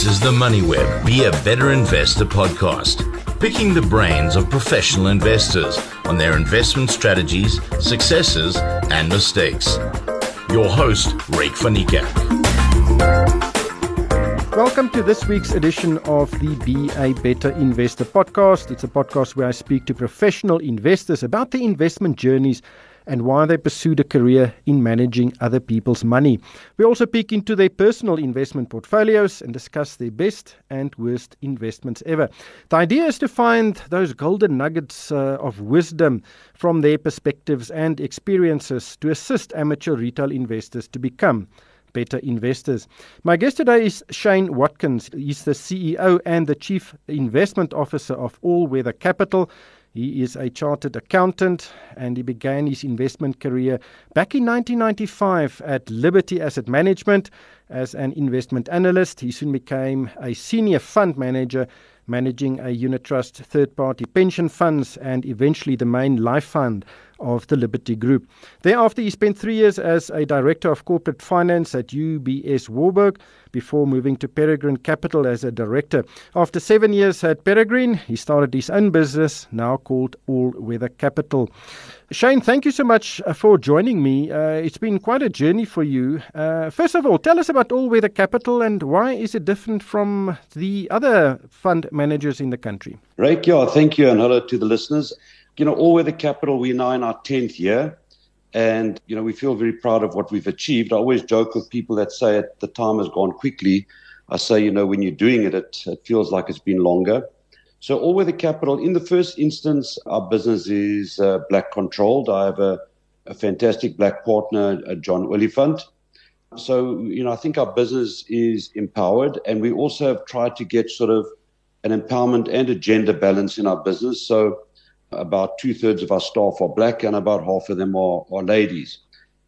This is the Money Web Be a Better Investor podcast, picking the brains of professional investors on their investment strategies, successes, and mistakes. Your host, van Niekerk. Welcome to this week's edition of the Be a Better Investor podcast. It's a podcast where I speak to professional investors about the investment journeys and why they pursued a career in managing other people's money. We also peek into their personal investment portfolios and discuss their best and worst investments ever. The idea is to find those golden nuggets uh, of wisdom from their perspectives and experiences to assist amateur retail investors to become better investors. My guest today is Shane Watkins. He's the CEO and the Chief Investment Officer of All Weather Capital. He is a chartered accountant and he began his investment career back in 1995 at Liberty Asset Management as an investment analyst. He soon became a senior fund manager managing a unit trust third party pension funds and eventually the main life fund of the Liberty Group. Thereafter, he spent three years as a director of corporate finance at UBS Warburg before moving to Peregrine Capital as a director. After seven years at Peregrine, he started his own business, now called All Weather Capital. Shane, thank you so much uh, for joining me. Uh, it's been quite a journey for you. Uh, first of all, tell us about All Weather Capital and why is it different from the other fund managers in the country? Yeah, thank you, and hello to the listeners you know, all weather capital, we're now in our 10th year. And, you know, we feel very proud of what we've achieved. I always joke with people that say it, the time has gone quickly. I say, you know, when you're doing it, it, it feels like it's been longer. So, all weather capital, in the first instance, our business is uh, black controlled. I have a, a fantastic black partner, uh, John Oliphant. So, you know, I think our business is empowered, and we also have tried to get sort of an empowerment and a gender balance in our business. So, about two thirds of our staff are black, and about half of them are, are ladies.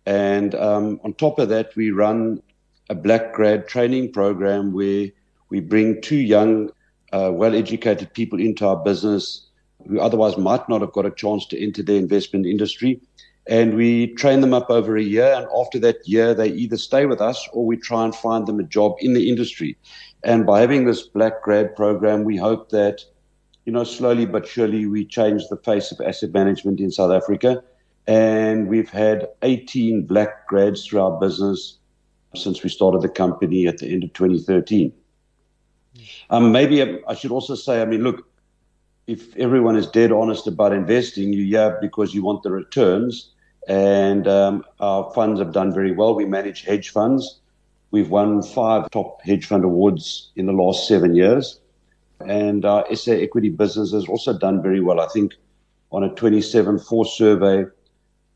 And um, on top of that, we run a black grad training program where we bring two young, uh, well educated people into our business who otherwise might not have got a chance to enter the investment industry. And we train them up over a year. And after that year, they either stay with us or we try and find them a job in the industry. And by having this black grad program, we hope that you know, slowly but surely we changed the face of asset management in South Africa. And we've had 18 black grads through our business since we started the company at the end of 2013. Um, maybe I should also say, I mean, look, if everyone is dead honest about investing, you yeah because you want the returns. And um, our funds have done very well. We manage hedge funds. We've won five top hedge fund awards in the last seven years and uh, our SA equity business has also done very well. I think on a 27-4 survey,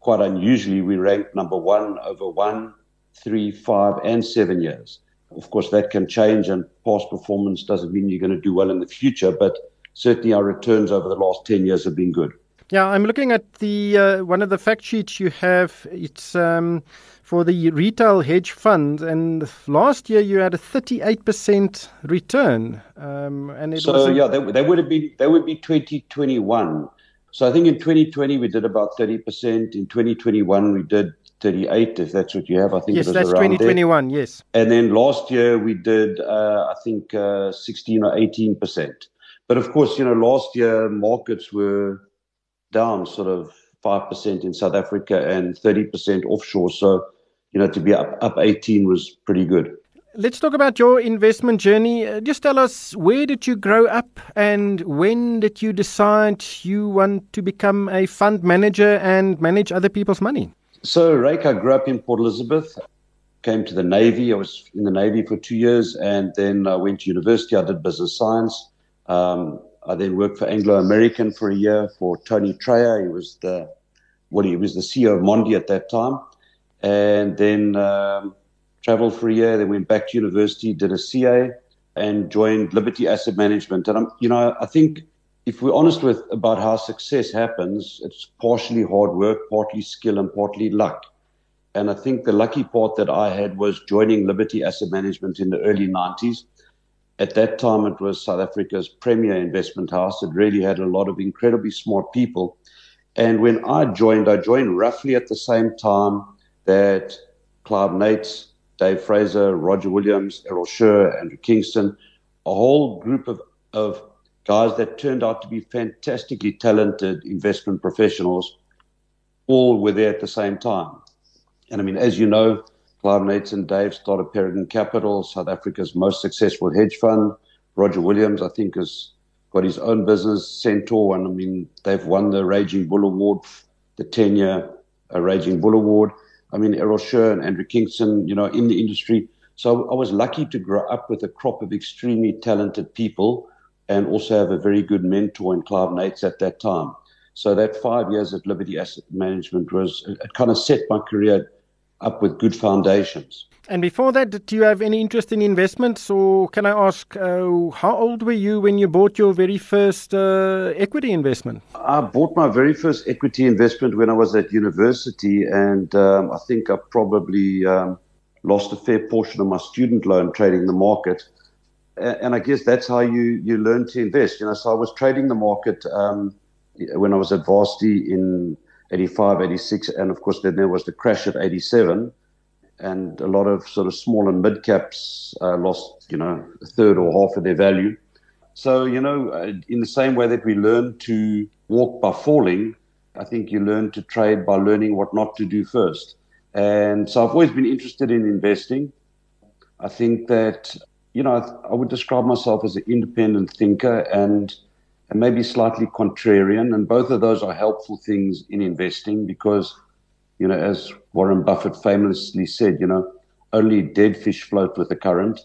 quite unusually, we ranked number one over one, three, five, and seven years. Of course, that can change, and past performance doesn't mean you're going to do well in the future, but certainly our returns over the last 10 years have been good. Yeah, I'm looking at the uh, one of the fact sheets you have. It's um, for the retail hedge fund, and last year you had a 38% return. Um, and it so yeah, that, that would have been that would be 2021. So I think in 2020 we did about 30%. In 2021 we did 38, if that's what you have. I think yes, it was that's around 2021. There. Yes, and then last year we did, uh, I think, uh, 16 or 18 percent. But of course, you know, last year markets were down sort of 5% in South Africa and 30% offshore. So, you know, to be up, up 18 was pretty good. Let's talk about your investment journey. Uh, just tell us where did you grow up and when did you decide you want to become a fund manager and manage other people's money? So, Ryk, I grew up in Port Elizabeth, came to the Navy. I was in the Navy for two years and then I went to university. I did business science. Um, I then worked for Anglo American for a year for Tony Trahar. He was the well, he was the CEO of Mondi at that time, and then um, traveled for a year. Then went back to university, did a CA, and joined Liberty Asset Management. And I'm, you know, I think if we're honest with about how success happens, it's partially hard work, partly skill, and partly luck. And I think the lucky part that I had was joining Liberty Asset Management in the early 90s at that time, it was South Africa's premier investment house. It really had a lot of incredibly smart people. And when I joined, I joined roughly at the same time that Clive Nates Dave Fraser, Roger Williams, Errol Scher, Andrew Kingston, a whole group of, of guys that turned out to be fantastically talented investment professionals, all were there at the same time. And I mean, as you know, Clive Nates and Dave started Peregrine Capital, South Africa's most successful hedge fund. Roger Williams, I think, has got his own business, Centaur, and I mean, they've won the Raging Bull Award, the 10 year uh, Raging Bull Award. I mean, Errol Scher and Andrew Kingston, you know, in the industry. So I was lucky to grow up with a crop of extremely talented people and also have a very good mentor in Clive Nates at that time. So that five years at Liberty Asset Management was, it kind of set my career up with good foundations. And before that, did you have any interest in investments, or can I ask, uh, how old were you when you bought your very first uh, equity investment? I bought my very first equity investment when I was at university, and um, I think I probably um, lost a fair portion of my student loan trading the market. And I guess that's how you, you learn to invest. You know, so I was trading the market um, when I was at Varsity in 85, 86, and of course then there was the crash of 87 and a lot of sort of small and mid caps uh, lost, you know, a third or half of their value. So, you know, uh, in the same way that we learn to walk by falling, I think you learn to trade by learning what not to do first. And so I've always been interested in investing. I think that, you know, I, I would describe myself as an independent thinker and, and maybe slightly contrarian. And both of those are helpful things in investing because you know, as Warren Buffett famously said, you know, only dead fish float with the current.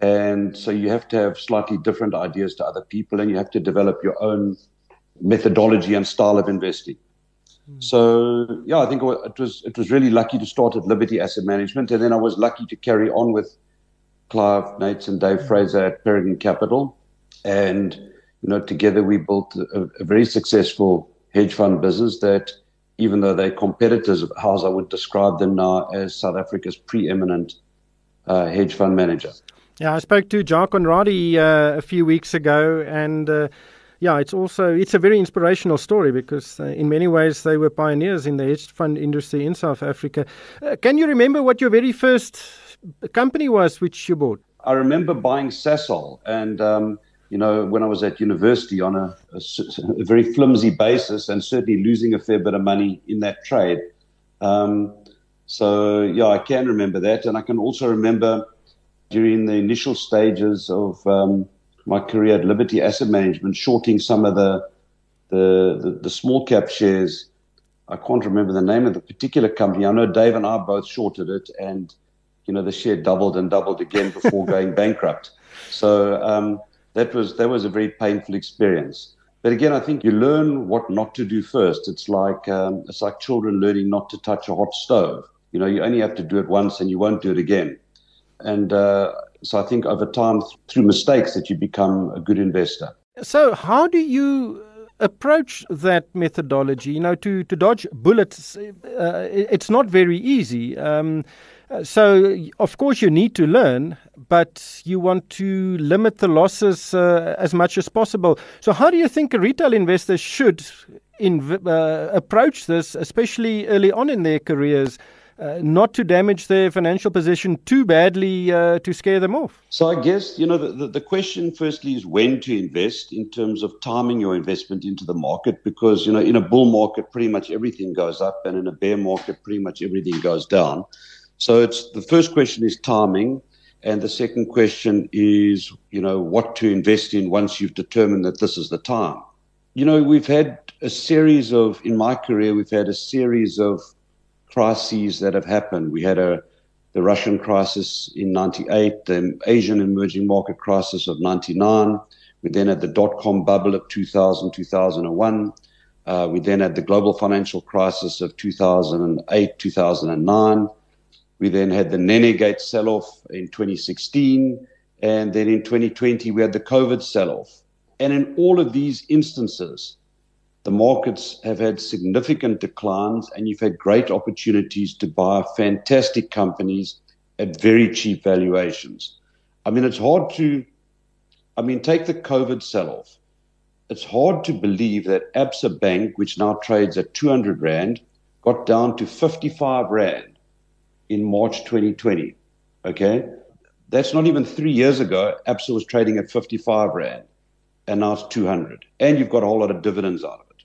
And so you have to have slightly different ideas to other people and you have to develop your own methodology and style of investing. Mm. So yeah, I think it was it was really lucky to start at Liberty Asset Management, and then I was lucky to carry on with Clive Nates and Dave hmm. Fraser at Peregrine Capital, and you know together we built a, a very successful hedge fund business that even though they're competitors of ours, I would describe them now as South Africa's preeminent uh, hedge fund manager. Yeah, I spoke to Jacques Conradie uh, a few weeks ago, and uh, yeah, it's also it's a very inspirational story because uh, in many ways they were pioneers in the hedge fund industry in South Africa. Uh, can you remember what your very first company was which you bought? I remember buying Sasol and. Um, you know, when I was at university on a, a, a, very flimsy basis and certainly losing a fair bit of money in that trade. Um, so, yeah, I can remember that. And I can also remember during the initial stages of um, my career at Liberty Asset Management, shorting some of the, the, the, the small cap shares. I can't remember the name of the particular company. I know Dave and I both shorted it, and you know the share doubled and doubled again before going bankrupt. So um, that was that was a very painful experience. But again, I think you learn what not to do first. It's like um, it's like children learning not to touch a hot stove. You know, you only have to do it once, and you won't do it again. And uh, so, I think over time, through mistakes, that you become a good investor. So, how do you approach that methodology? You know, to to dodge bullets, uh, it's not very easy. Um, so, of course, you need to learn, but you want to limit the losses uh, as much as possible. So, how do you think a retail investor should inv- uh, approach this, especially early on in their careers? Uh, not to damage their financial position too badly uh, to scare them off? So, I guess, you know, the, the, the, question firstly is when to invest in terms of timing your investment into the market, because, you know, in a bull market, pretty much everything goes up, and in a bear market, pretty much everything goes down. So it's the first question is timing. And the second question is, you know, what to invest in once you've determined that this is the time. You know, we've had a series of, in my career, we've had a series of crises that have happened. We had a, the Russian crisis in 98, the Asian emerging market crisis of 99. We then had the dot com bubble of 2000, 2001. Uh, we then had the global financial crisis of 2008, 2009. We then had the Nenegate sell off in 2016. And then in 2020, we had the COVID sell off. And in all of these instances, the markets have had significant declines, and you've had great opportunities to buy fantastic companies at very cheap valuations. I mean, it's hard to, I mean, take the COVID sell off. It's hard to believe that Absa Bank, which now trades at 200 Rand, got down to 55 Rand in March 2020. Okay. That's not even three years ago. Absa was trading at 55 Rand and now it's 200. And you've got a whole lot of dividends out of it.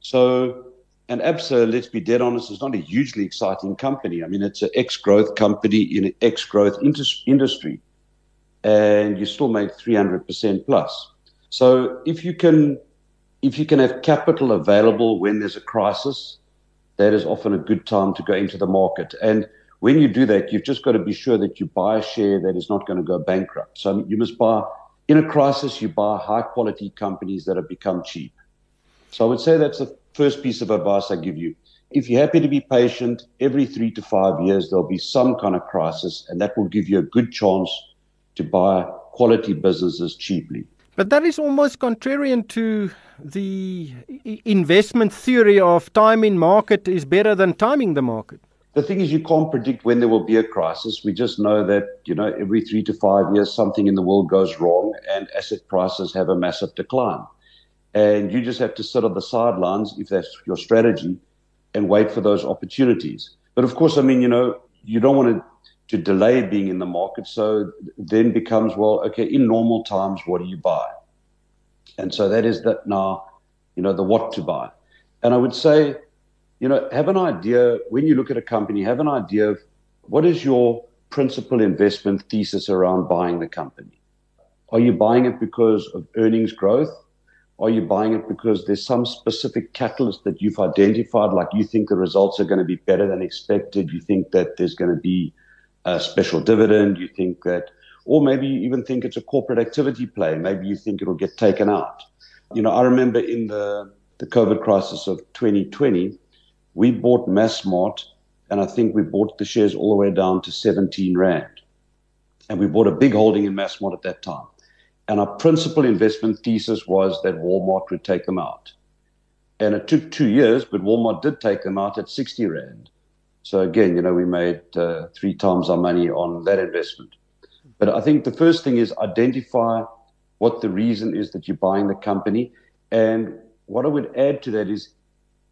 So, and Absa, let's be dead honest, is not a hugely exciting company. I mean, it's an ex growth company in an ex growth industry. And you still make 300% plus. So if you can if you can have capital available when there's a crisis, that is often a good time to go into the market. And when you do that, you've just got to be sure that you buy a share that is not going to go bankrupt. So you must buy, in a crisis, you buy high quality companies that have become cheap. So I would say that's the first piece of advice I give you. If you're happy to be patient, every three to five years, there'll be some kind of crisis, and that will give you a good chance to buy quality businesses cheaply. But that is almost contrarian to the investment theory of timing market is better than timing the market. The thing is, you can't predict when there will be a crisis. We just know that, you know, every three to five years, something in the world goes wrong and asset prices have a massive decline. And you just have to sit on the sidelines, if that's your strategy, and wait for those opportunities. But of course, I mean, you know, you don't want to, to delay being in the market. So then becomes, well, okay, in normal times, what do you buy? And so that is that now, you know, the what to buy. And I would say, you know, have an idea when you look at a company, have an idea of what is your principal investment thesis around buying the company. Are you buying it because of earnings growth? Are you buying it because there's some specific catalyst that you've identified, like you think the results are going to be better than expected? You think that there's going to be a special dividend? You think that or maybe you even think it's a corporate activity play. Maybe you think it'll get taken out. You know, I remember in the, the COVID crisis of 2020, we bought Massmart, and I think we bought the shares all the way down to 17 Rand. And we bought a big holding in Massmart at that time. And our principal investment thesis was that Walmart would take them out. And it took two years, but Walmart did take them out at 60 Rand. So again, you know, we made uh, three times our money on that investment. But I think the first thing is identify what the reason is that you're buying the company. And what I would add to that is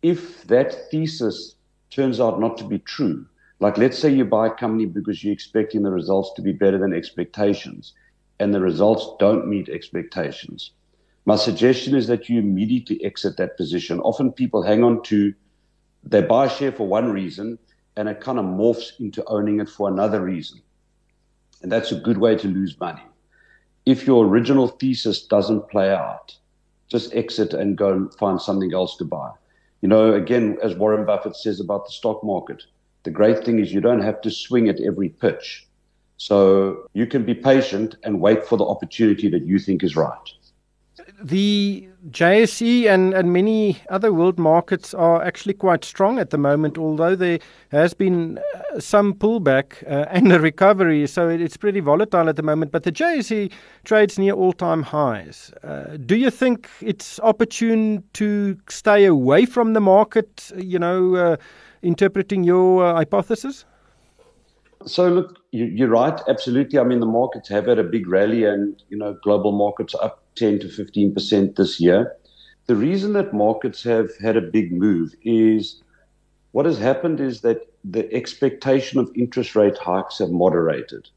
if that thesis turns out not to be true, like let's say you buy a company because you're expecting the results to be better than expectations, and the results don't meet expectations. My suggestion is that you immediately exit that position. Often people hang on to, they buy a share for one reason, and it kind of morphs into owning it for another reason. And that's a good way to lose money. If your original thesis doesn't play out, just exit and go find something else to buy. You know, again, as Warren Buffett says about the stock market, the great thing is you don't have to swing at every pitch. So you can be patient and wait for the opportunity that you think is right. The JSE and, and many other world markets are actually quite strong at the moment, although there has been uh, some pullback uh, and a recovery, so it's pretty volatile at the moment. But the JSE trades near all time highs. Uh, do you think it's opportune to stay away from the market, you know, uh, interpreting your uh, hypothesis? So look, you, are right. Absolutely. I mean, the markets have had a big rally, and you know, global markets are up 10 to 15 percent this year. The reason that markets have had a big move is what has happened is that the expectation of interest rate hikes have moderated.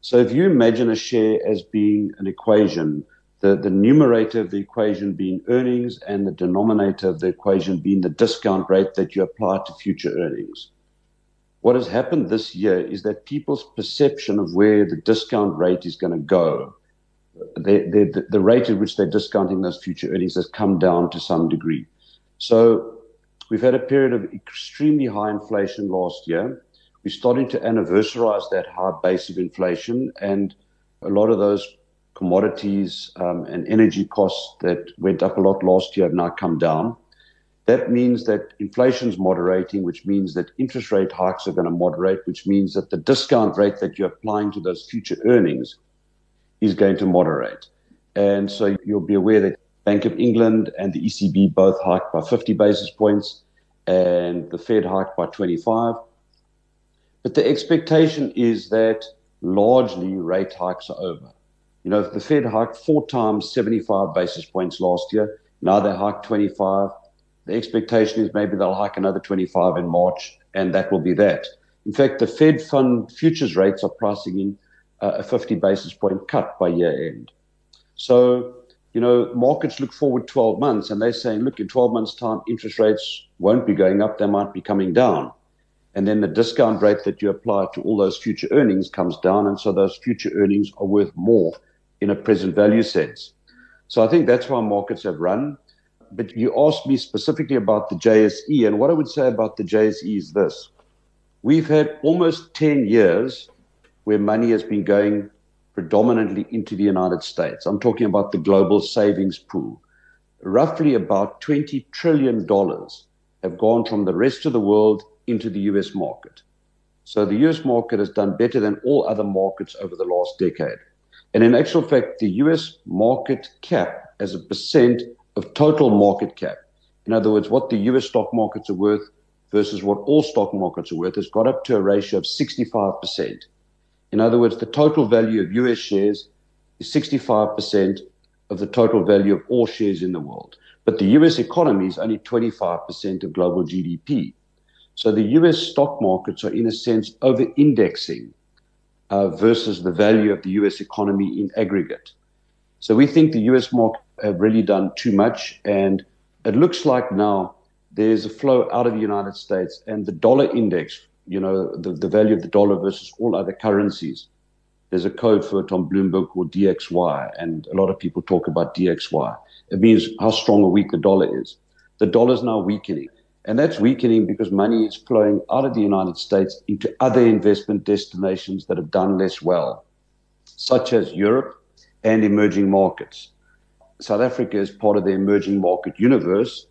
So if you imagine a share as being an equation, the, the numerator of the equation being earnings and the denominator of the equation being the discount rate that you apply to future earnings what has happened this year is that people's perception of where the discount rate is going to go, the, the, the rate at which they're discounting those future earnings has come down to some degree. So we've had a period of extremely high inflation last year. We're starting to anniversarize that high base of inflation, and a lot of those commodities um, and energy costs that went up a lot last year have now come down. That means that inflation's moderating, which means that interest rate hikes are going to moderate, which means that the discount rate that you're applying to those future earnings is going to moderate. And so you'll be aware that Bank of England and the ECB both hiked by 50 basis points and the Fed hiked by 25. But the expectation is that largely rate hikes are over. You know, the Fed hiked four times 75 basis points last year. Now they hiked 25. The expectation is maybe they'll hike another 25 in March, and that will be that. In fact, the Fed fund futures rates are pricing in a 50 basis point cut by year end. So, you know, markets look forward 12 months and they're saying, look, in 12 months' time, interest rates won't be going up, they might be coming down. And then the discount rate that you apply to all those future earnings comes down. And so those future earnings are worth more in a present value sense. So I think that's why markets have run. But you asked me specifically about the JSE. And what I would say about the JSE is this we've had almost 10 years where money has been going predominantly into the United States. I'm talking about the global savings pool. Roughly about $20 trillion have gone from the rest of the world into the US market. So the US market has done better than all other markets over the last decade. And in actual fact, the US market cap as a percent of total market cap, in other words, what the US stock markets are worth versus what all stock markets are worth, has got up to a ratio of 65%. In other words, the total value of US shares is 65% of the total value of all shares in the world. But the US economy is only 25% of global GDP. So the US stock markets are, in a sense, over indexing uh, versus the value of the US economy in aggregate. So we think the US market have really done too much. And it looks like now there's a flow out of the United States and the dollar index, you know, the, the value of the dollar versus all other currencies. There's a code for it on Bloomberg called DXY, and a lot of people talk about DXY. It means how strong or weak the dollar is. The dollar is now weakening. And that's weakening because money is flowing out of the United States into other investment destinations that have done less well, such as Europe and emerging markets. South Africa is part of the emerging market universe.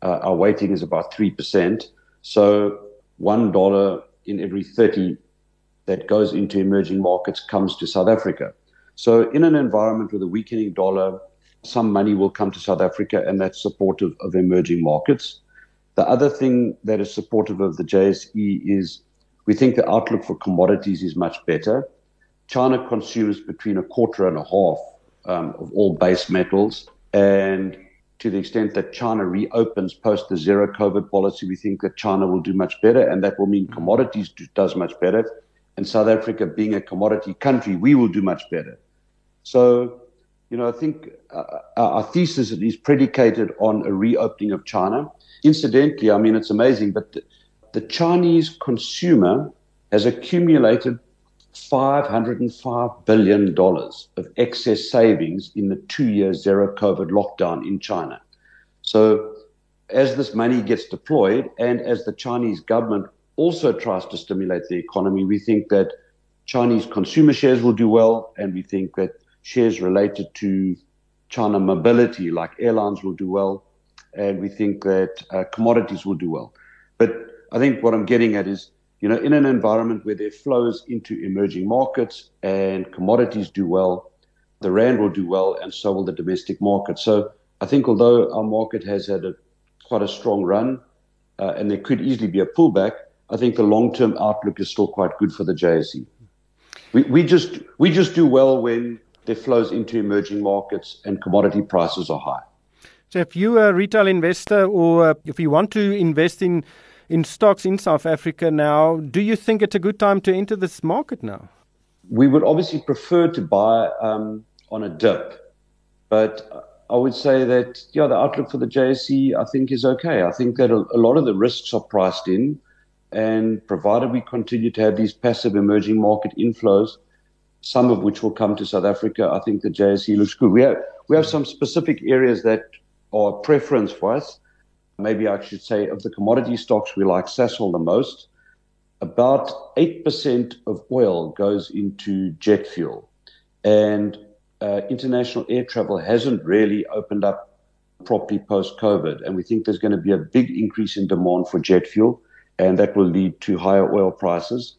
Uh, our weighting is about 3%. So $1 in every 30 that goes into emerging markets comes to South Africa. So in an environment with a weakening dollar, some money will come to South Africa, and that's supportive of emerging markets. The other thing that is supportive of the JSE is we think the outlook for commodities is much better. China consumes between a quarter and a half um, of all base metals. And to the extent that China reopens post the zero COVID policy, we think that China will do much better. And that will mean commodities do, does much better. And South Africa being a commodity country, we will do much better. So, you know, I think uh, our thesis is predicated on a reopening of China Incidentally, I mean, it's amazing, but the, the Chinese consumer has accumulated $505 billion of excess savings in the two year zero COVID lockdown in China. So, as this money gets deployed and as the Chinese government also tries to stimulate the economy, we think that Chinese consumer shares will do well, and we think that shares related to China mobility, like airlines, will do well and we think that uh, commodities will do well. But I think what I'm getting at is, you know, in an environment where there flows into emerging markets and commodities do well, the rand will do well, and so will the domestic market. So I think although our market has had a, quite a strong run, uh, and there could easily be a pullback, I think the long-term outlook is still quite good for the JSE. We, we just we just do well when there flows into emerging markets and commodity prices are high. So if you're a retail investor or uh, if you want to invest in in stocks in South Africa now, do you think it's a good time to enter this market now? We would obviously prefer to buy um, on a dip, but I would say that yeah, the outlook for the JSE I think is okay. I think that a, lot of the risks are priced in, and provided we continue to have these passive emerging market inflows, some of which will come to South Africa, I think the JSE looks good. We have we have some specific areas that or preference for us. Maybe I should say of the commodity stocks, we like Sasol the most. About 8% of oil goes into jet fuel. And uh, international air travel hasn't really opened up properly post COVID. And we think there's going to be a big increase in demand for jet fuel, and that will lead to higher oil prices.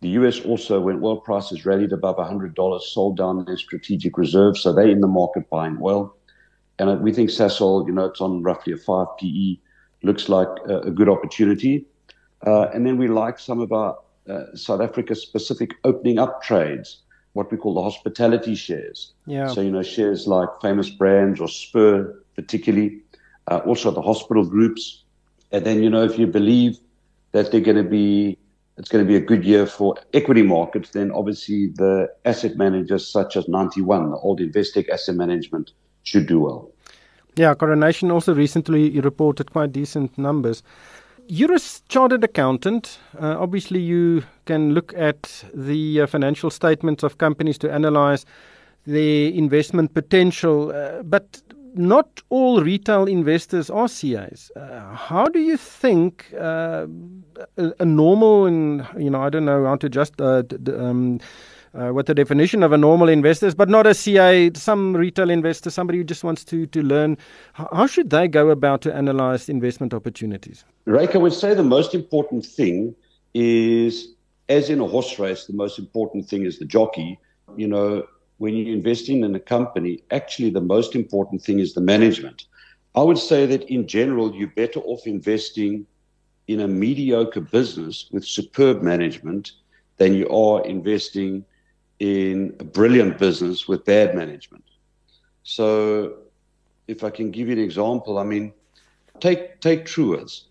The US also, when oil prices rallied above $100, sold down their strategic reserves. So they're in the market buying oil. And we think Sasol, you know, it's on roughly a 5 PE, looks like a, a good opportunity. Uh, and then we like some of our uh, South Africa specific opening up trades, what we call the hospitality shares. Yeah. So, you know, shares like famous brands or Spur, particularly, uh, also the hospital groups. And then, you know, if you believe that they're going to be it's going to be a good year for equity markets, then obviously the asset managers such as Ninety One, the old Investec asset management, should do well. Yeah, Coronation also recently reported quite decent numbers. You're a chartered accountant. Uh, obviously, you can look at the uh, financial statements of companies to analyze their investment potential, uh, but not all retail investors are CAs. Uh, how do you think uh, a, a, normal and you know I don't know how to just uh, um, uh, what the definition of a normal investor is, but not a CA, some retail investor, somebody who just wants to to learn. How, should they go about to analyze investment opportunities? Ryk, I would say the most important thing is, as in a horse race, the most important thing is the jockey. You know, when you're investing in a company, actually the most important thing is the management. I would say that in general, you're better off investing in a mediocre business with superb management than you are investing in a brilliant business with bad management. So, if I can give you an example, I mean, take take Truworths.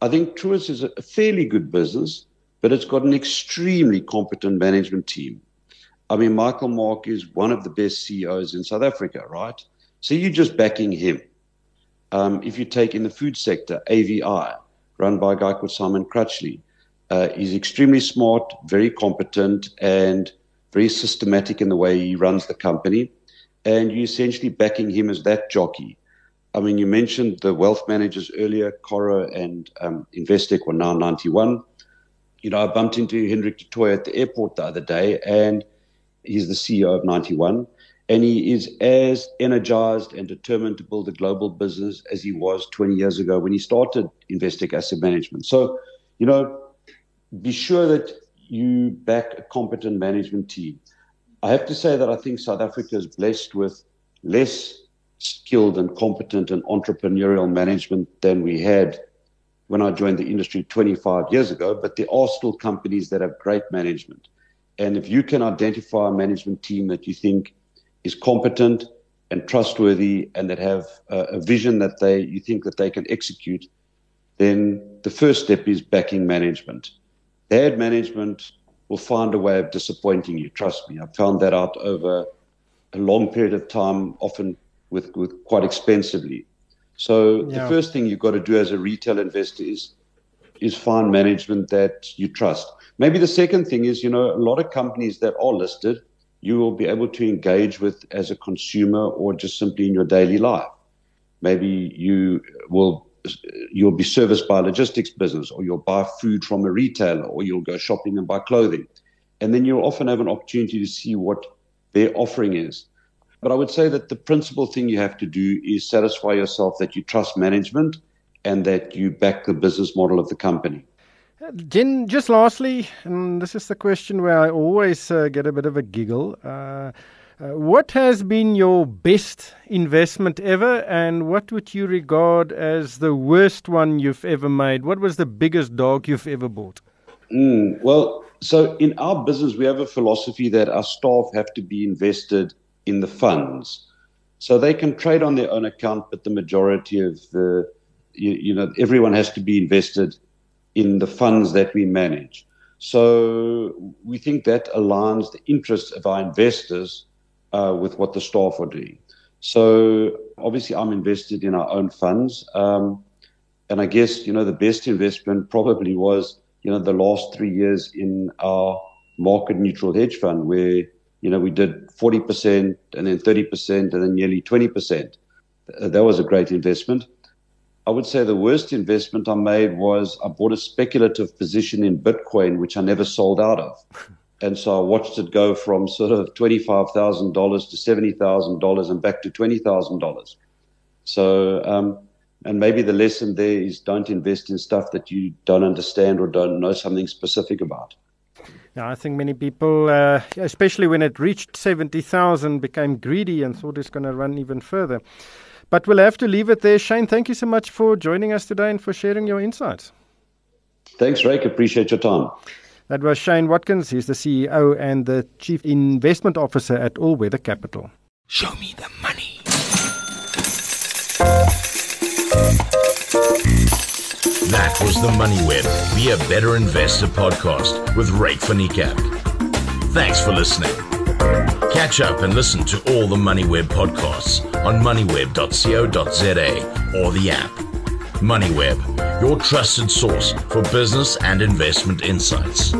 I think Truworths is a fairly good business, but it's got an extremely competent management team. I mean, Michael Mark is one of the best CEOs in South Africa, right? So you're just backing him. Um, if you take in the food sector, AVI, run by a guy called Simon Crutchley, uh, he's extremely smart, very competent, and very systematic in the way he runs the company. And you're essentially backing him as that jockey. I mean, you mentioned the wealth managers earlier, Cora and um, Investec were now Ninety One. You know, I bumped into Hendrik du Toit at the airport the other day, and He's the CEO of Ninety One, and he is as energized and determined to build a global business as he was 20 years ago when he started Investec Asset Management. So, you know, be sure that you back a competent management team. I have to say that I think South Africa is blessed with less skilled and competent and entrepreneurial management than we had when I joined the industry 25 years ago, but there are still companies that have great management. And if you can identify a management team that you think is competent and trustworthy and that have a, vision that they you think that they can execute, then the first step is backing management. Bad management will find a way of disappointing you. Trust me, I've found that out over a long period of time, often with, with quite expensively. So yeah. the first thing you've got to do as a retail investor is is find management that you trust. Maybe the second thing is, you know, a lot of companies that are listed, you will be able to engage with as a consumer or just simply in your daily life. Maybe you will you'll be serviced by a logistics business or you'll buy food from a retailer or you'll go shopping and buy clothing. And then you'll often have an opportunity to see what their offering is. But I would say that the principal thing you have to do is satisfy yourself that you trust management and that you back the business model of the company. Jen, just lastly, and this is the question where I always uh, get a bit of a giggle. Uh, uh, what has been your best investment ever, and what would you regard as the worst one you've ever made? What was the biggest dog you've ever bought? Mm, well, so in our business, we have a philosophy that our staff have to be invested in the funds. So they can trade on their own account, but the majority of the, you, you know, everyone has to be invested in the funds that we manage. So we think that aligns the interests of our investors uh, with what the staff are doing. So obviously, I'm invested in our own funds, um, and I guess you know the best investment probably was you know the last three years in our market neutral hedge fund, where you know we did 40% and then 30% and then nearly 20%. That was a great investment. I would say the worst investment I made was I bought a speculative position in Bitcoin, which I never sold out of. And so I watched it go from sort of $25,000 to $70,000 and back to $20,000. So, um, and maybe the lesson there is don't invest in stuff that you don't understand or don't know something specific about. Yeah, I think many people, uh, especially when it reached 70,000, became greedy and thought it's going to run even further. But we'll have to leave it there. Shane, thank you so much for joining us today and for sharing your insights. Thanks, Ryk. Appreciate your time. That was Shane Watkins. He's the CEO and the Chief Investment Officer at All Weather Capital. Show me the money. That was the MoneyWeb Be a Better Investor podcast with Ryk van Niekerk. Thanks for listening. Catch up and listen to all the MoneyWeb podcasts on moneyweb.co.za or the app. MoneyWeb, your trusted source for business and investment insights.